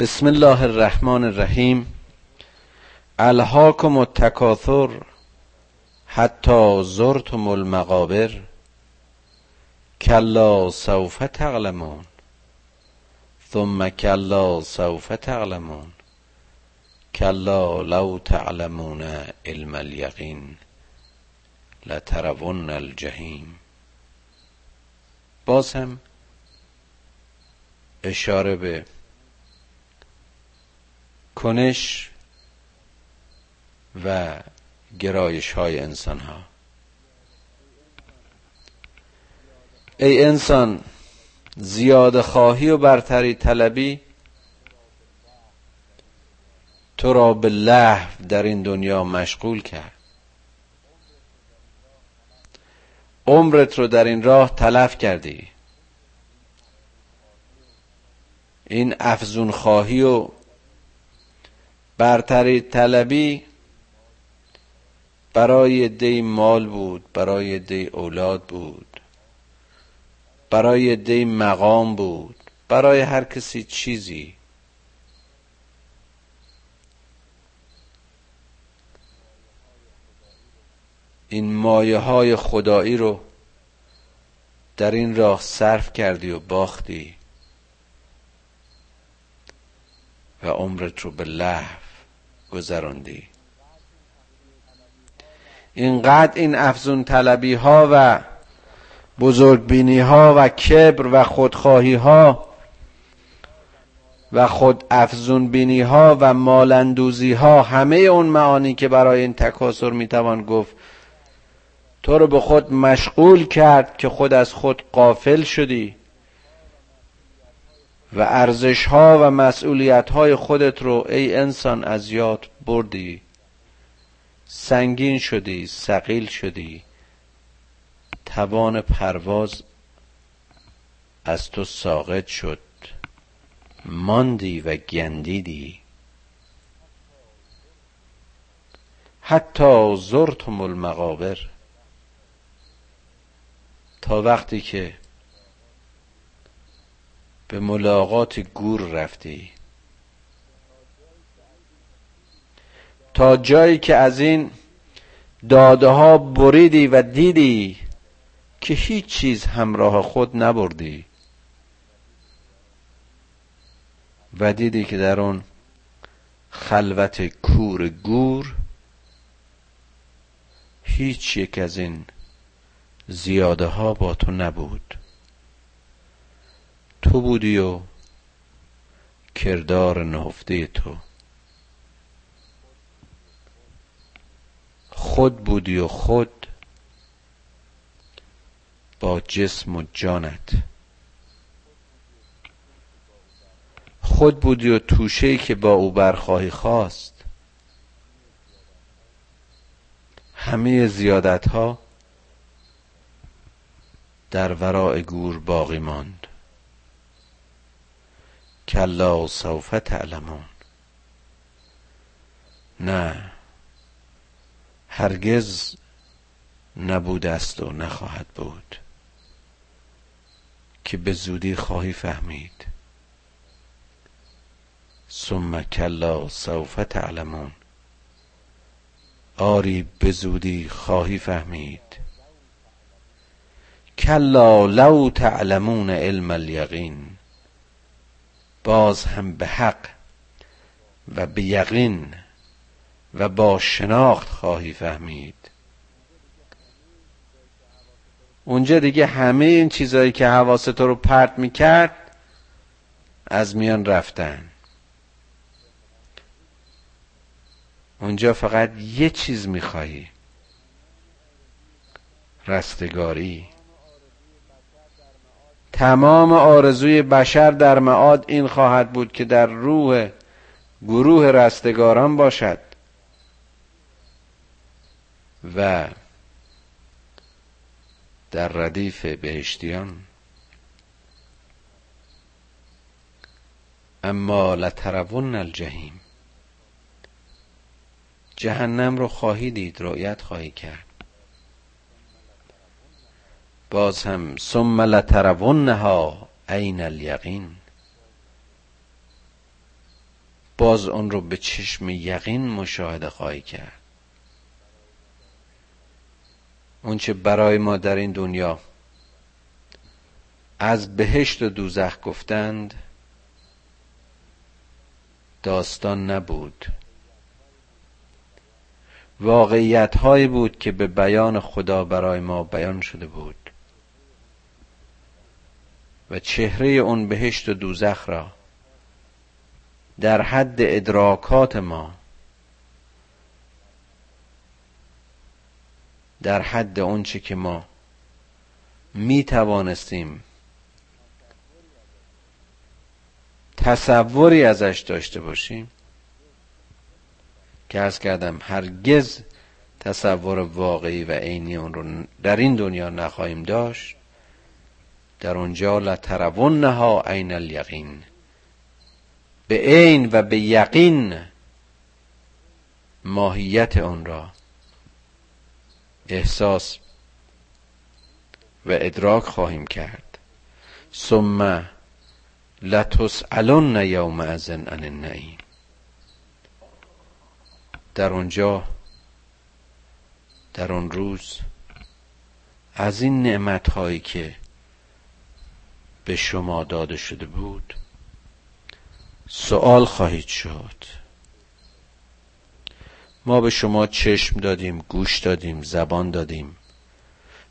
بسم الله الرحمن الرحیم. الهاکم التکاثر حتی زرتم المقابر کلا سوف تعلمون. ثم کلا سوف تعلمون. کلا لو تعلمون علم الیقین لترون الجحیم. باز اشاره به کنش و گرایش های انسان ها ای انسان زیاد خواهی و برتری طلبی تو را به لحو در این دنیا مشغول کرد. عمرت رو در این راه تلف کردی. این افزون خواهی و برتری طلبی برای دی مال بود برای دی اولاد بود برای دی مقام بود برای هر کسی چیزی. این مایه های خدایی رو در این راه صرف کردی و باختی و عمرت رو به لحو. گذراندی. اینقدر این افزون طلبی ها و بزرگبینی ها و کبر و خودخواهی ها و خود افزون بینی ها و مالندوزی ها همه اون معانی که برای این تکاسر می‌توان گفت تو رو به خود مشغول کرد که خود از خود قافل شدی. و ارزش ها و مسئولیت های خودت رو ای انسان از یاد بردی. سنگین شدی سقیل شدی. توان پرواز از تو ساقط شد. ماندی و گندیدی. حتی زرتم المقابر. تا وقتی که به ملاقات گور رفتی. تا جایی که از این داده ها بریدی و دیدی که هیچ چیز همراه خود نبردی و دیدی که در اون خلوت کور گور هیچ یک از این زیاده ها با تو نبود. تو بودی و کردار نهفته تو. خود بودی و خود با جسم و جانت. خود بودی و توشه که با او برخواهی خواست. همه زیادت ها در ورای گور باقی ماند. کلا سوف تعلمون. نه. هرگز نبوده است و نخواهد بود که به زودی خواهی فهمید. ثم کلا سوف تعلمون. آری به زودی خواهی فهمید. کلا لو تعلمون علم الیقین. باز هم به حق و به یقین و با شناخت خواهی فهمید. اونجا دیگه همه این چیزهایی که حواست تو رو پرت می‌کرد از میان رفتن. اونجا فقط یه چیز میخوایی رستگاری. تمام آرزوی بشر در معاد این خواهد بود که در روح گروه رستگاران باشد. و در ردیف بهشتیان اما لترون الجحیم جهنم رو خواهی دید رؤیت خواهی کرد. باز هم ثم لترونها عین الیقین. باز اون رو به چشم یقین مشاهده خواهی کرد. اونچه برای ما در این دنیا از بهشت و دوزخ گفتند داستان نبود. واقعیت هایی بود که به بیان خدا برای ما بیان شده بود. و چهره اون بهشت و دوزخ را در حد ادراکات ما در حد اونچه که ما می توانستیم تصوری ازش داشته باشیم که ارز کردم هرگز تصور واقعی و عینی اون رو در این دنیا نخواهیم داشت. در اونجا لترونها عین الیقین. به عین و به یقین ماهیت آن را. احساس و ادراک خواهیم کرد. ثم لتسالن یوم ازن عن النعیم. در آنجا در آن روز از این نعمت هایی که به شما داده شده بود؟ سوال خواهید شد. ما به شما چشم دادیم گوش دادیم زبان دادیم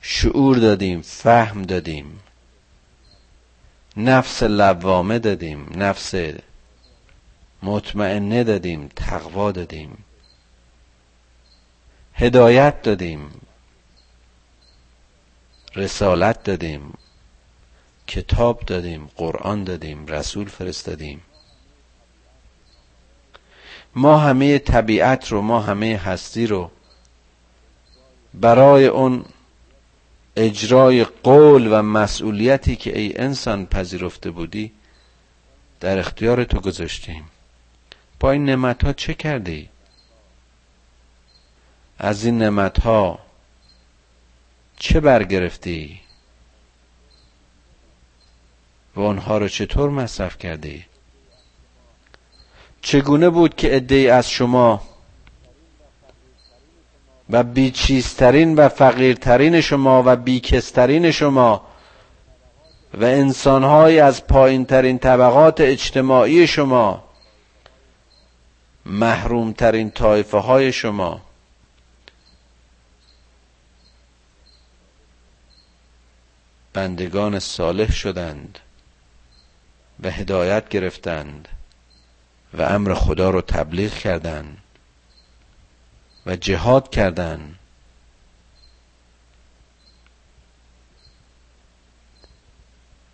شعور دادیم فهم دادیم. نفس لوامه دادیم نفس مطمئنه دادیم تقوا دادیم. هدایت دادیم رسالت دادیم. کتاب دادیم قرآن دادیم رسول فرستادیم ما همه طبیعت رو ما همه هستی رو برای اون اجرای قول و مسئولیتی که ای انسان پذیرفته بودی در اختیار تو گذاشتیم با این نعمت ها چه کردی؟ از این نعمت ها چه برگرفتی؟ و آنها رو چطور مصرف کردی؟ چگونه بود که ادهی از شما و بیچیزترین و فقیرترین شما و بیکسترین شما و انسانهای از پایینترین طبقات اجتماعی شما محرومترین طایفه های شما بندگان صالح شدند و هدایت گرفتند و امر خدا رو تبلیغ کردند و جهاد کردند.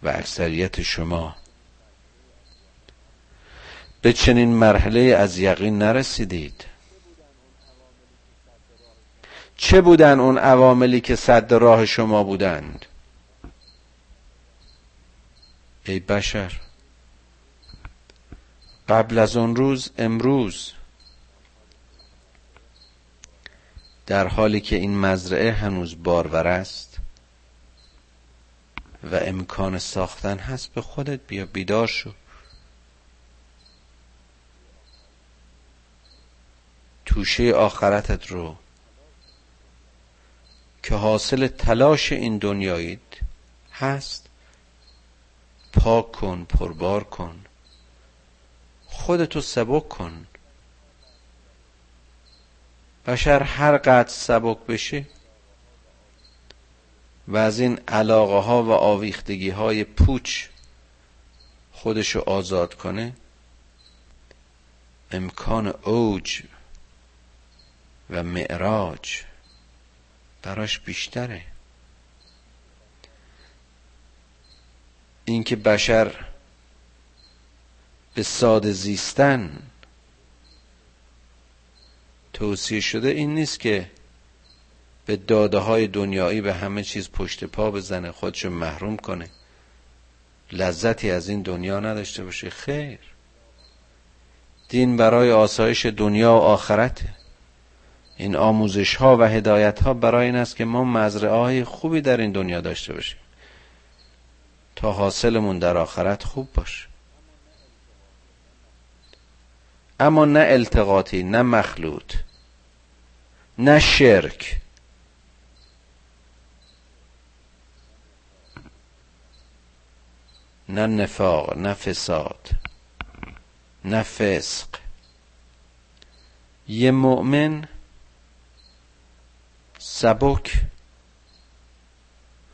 و اکثریت شما به چنین مرحله از یقین نرسیدید. چه بودن اون عواملی که صد راه شما بودند؟ ای بشر قبل از اون روز امروز. در حالی که این مزرعه هنوز بارور است و امکان ساختن هست به خودت بیا بیدار شو. توشه آخرتت رو که حاصل تلاش این دنیایید هست پاک کن پربار کن. خودتو سبک کن. بشر هر قدر سبک بشه و از این علاقه ها و آویختگی های پوچ خودشو آزاد کنه امکان اوج و معراج براش بیشتره. اینکه بشر به ساده زیستن. توصیه شده این نیست که به داده های دنیایی به همه چیز پشت پا بزنه خودشو محروم کنه. لذتی از این دنیا نداشته باشه. خیر. دین برای آسایش دنیا و آخرته. این آموزش ها و هدایت ها برای این است که ما مزرعه های خوبی در این دنیا داشته باشیم. تا حاصلمون در آخرت خوب باشه. اما نه التقاطی نه مخلوط نه شرک. نه نفاق نه فساد نه فسق. یه مؤمن سبک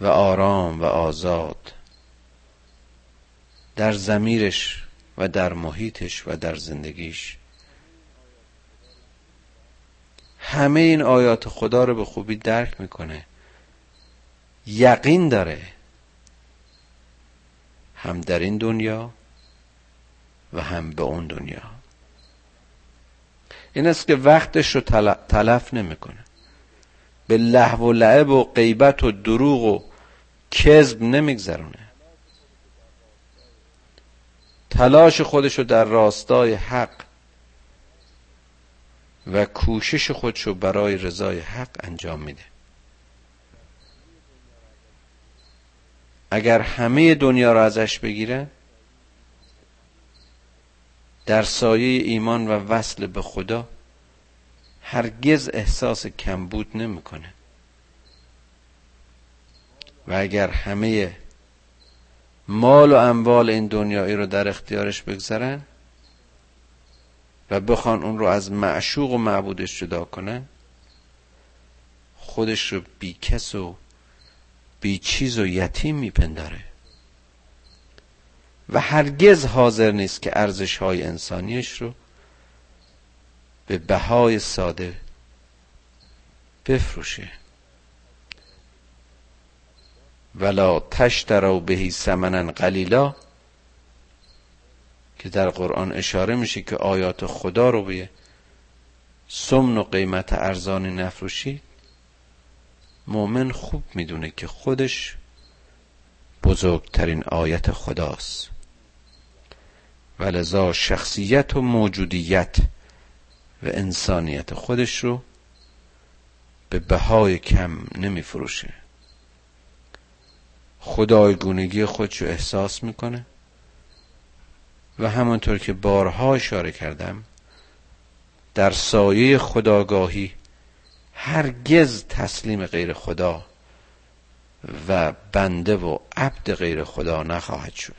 و آرام و آزاد در زمیرش و در محیطش و در زندگیش. همه این آیات خدا رو به خوبی درک می‌کنه. یقین داره هم در این دنیا و هم به اون دنیا. این است که وقتش رو تلف نمی‌کنه. به لحو و لعب و غیبت و دروغ و کذب نمیگذرونه. تلاش خودشو در راستای حق و کوشش خودشو برای رضای حق انجام میده. اگر همه دنیا را ازش بگیره در سایه ایمان و وصل به خدا هرگز احساس کمبود نمی‌کنه. و اگر همه مال و اموال این دنیایی رو در اختیارش بگذارن و بخوان اون رو از معشوق و معبودش جدا کنن خودش رو بی کس و بی چیز و یتیم میپنداره. و هرگز حاضر نیست که ارزش های انسانیش رو به بهای ساده بفروشه. ولا تشتروا بهی سمنن قلیلا که در قرآن اشاره میشه که آیات خدا رو به سمن و قیمت ارزانی نفروشید مؤمن خوب می‌دونه که خودش بزرگترین آیت خداست. ولذا شخصیت و موجودیت و انسانیت خودش رو به بهای کم نمی فروشه خدایگونگی خودش رو احساس می‌کنه. و همانطور که بارها اشاره کردم در سایه خداگاهی هرگز تسلیم غیر خدا و بنده و عبد غیر خدا نخواهد شد.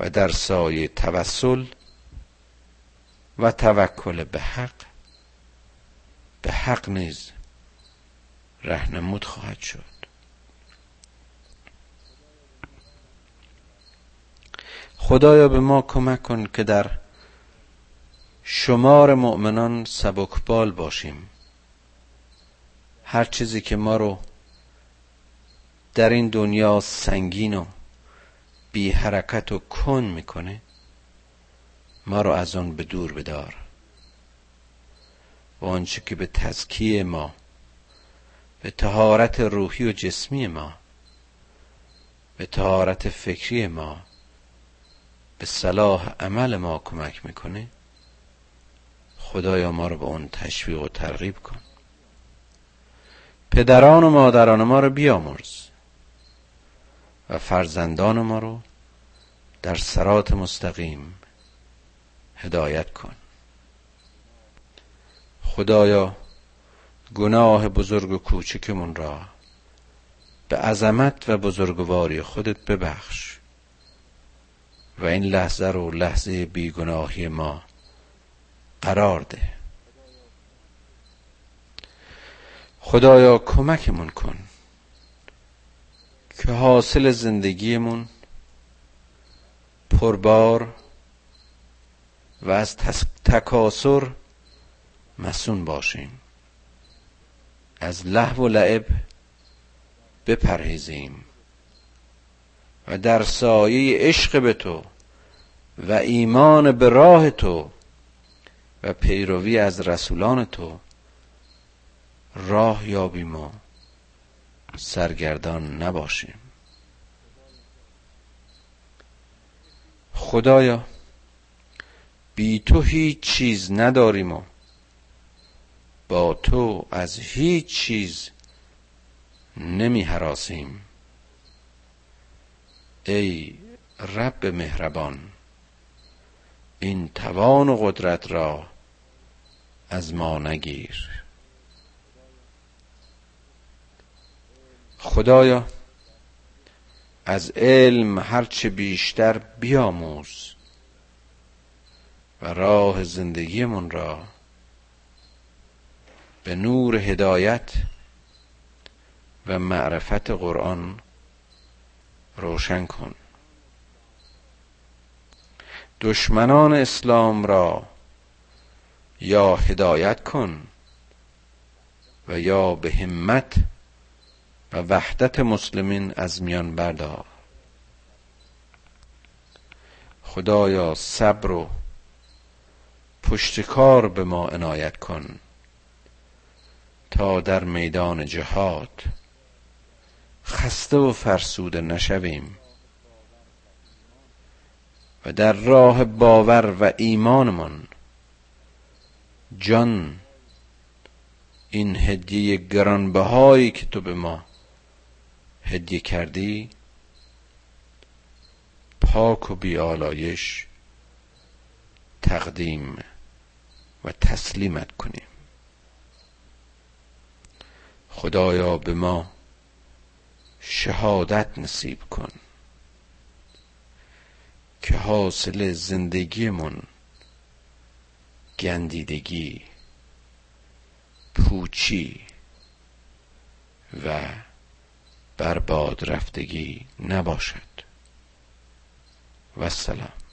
و در سایه توسل و توکل به حق به حق نیز رهنمود خواهد شد. خدایا به ما کمک کن که در شمار مؤمنان سبکبال باشیم. هر چیزی که ما رو در این دنیا سنگین و بی حرکت و کن می‌کنه ما رو از آن به دور بدار. و آنچه که به تزکیه ما به تهارت روحی و جسمی ما به تهارت فکری ما به صلاح عمل ما کمک می‌کنه. خدایا ما رو به اون تشویق و ترغیب کن. پدران و مادران ما رو بیامرز و فرزندان ما رو در سرات مستقیم هدایت کن. خدایا گناه بزرگ و کوچکمون را به عظمت و بزرگواری خودت ببخش و این لحظه رو لحظه بیگناهی ما قرار ده. خدایا کمکمون کن که حاصل زندگیمون پربار و از تکاسر مسون باشیم. از لحو و لعب بپرهیزیم و در سایه عشق به تو و ایمان به راه تو و پیروی از رسولان تو راه یابیم و سرگردان نباشیم. خدایا بی تو هیچ چیز نداریم و با تو از هیچ چیز نمی حراسیم. ای رب مهربان این توان و قدرت را از ما نگیر. خدایا از علم هرچه بیشتر بیاموز و راه زندگیمون را به نور هدایت و معرفت قرآن روشن کن. دشمنان اسلام را یا هدایت کن و یا به همت و وحدت مسلمین از میان بردار. خدایا صبر و پشتکار به ما عنایت کن. تا در میدان جهاد. خسته و فرسوده نشویم. و در راه باور و ایمانمان جان این هدیه گرانبهایی که تو به ما هدیه کردی پاک و بیالایش تقدیم و تسلیمت کنیم. خدایا به ما شهادت نصیب کن که حاصل زندگیمون گندیدگی پوچی و برباد رفتگی نباشد. و سلام.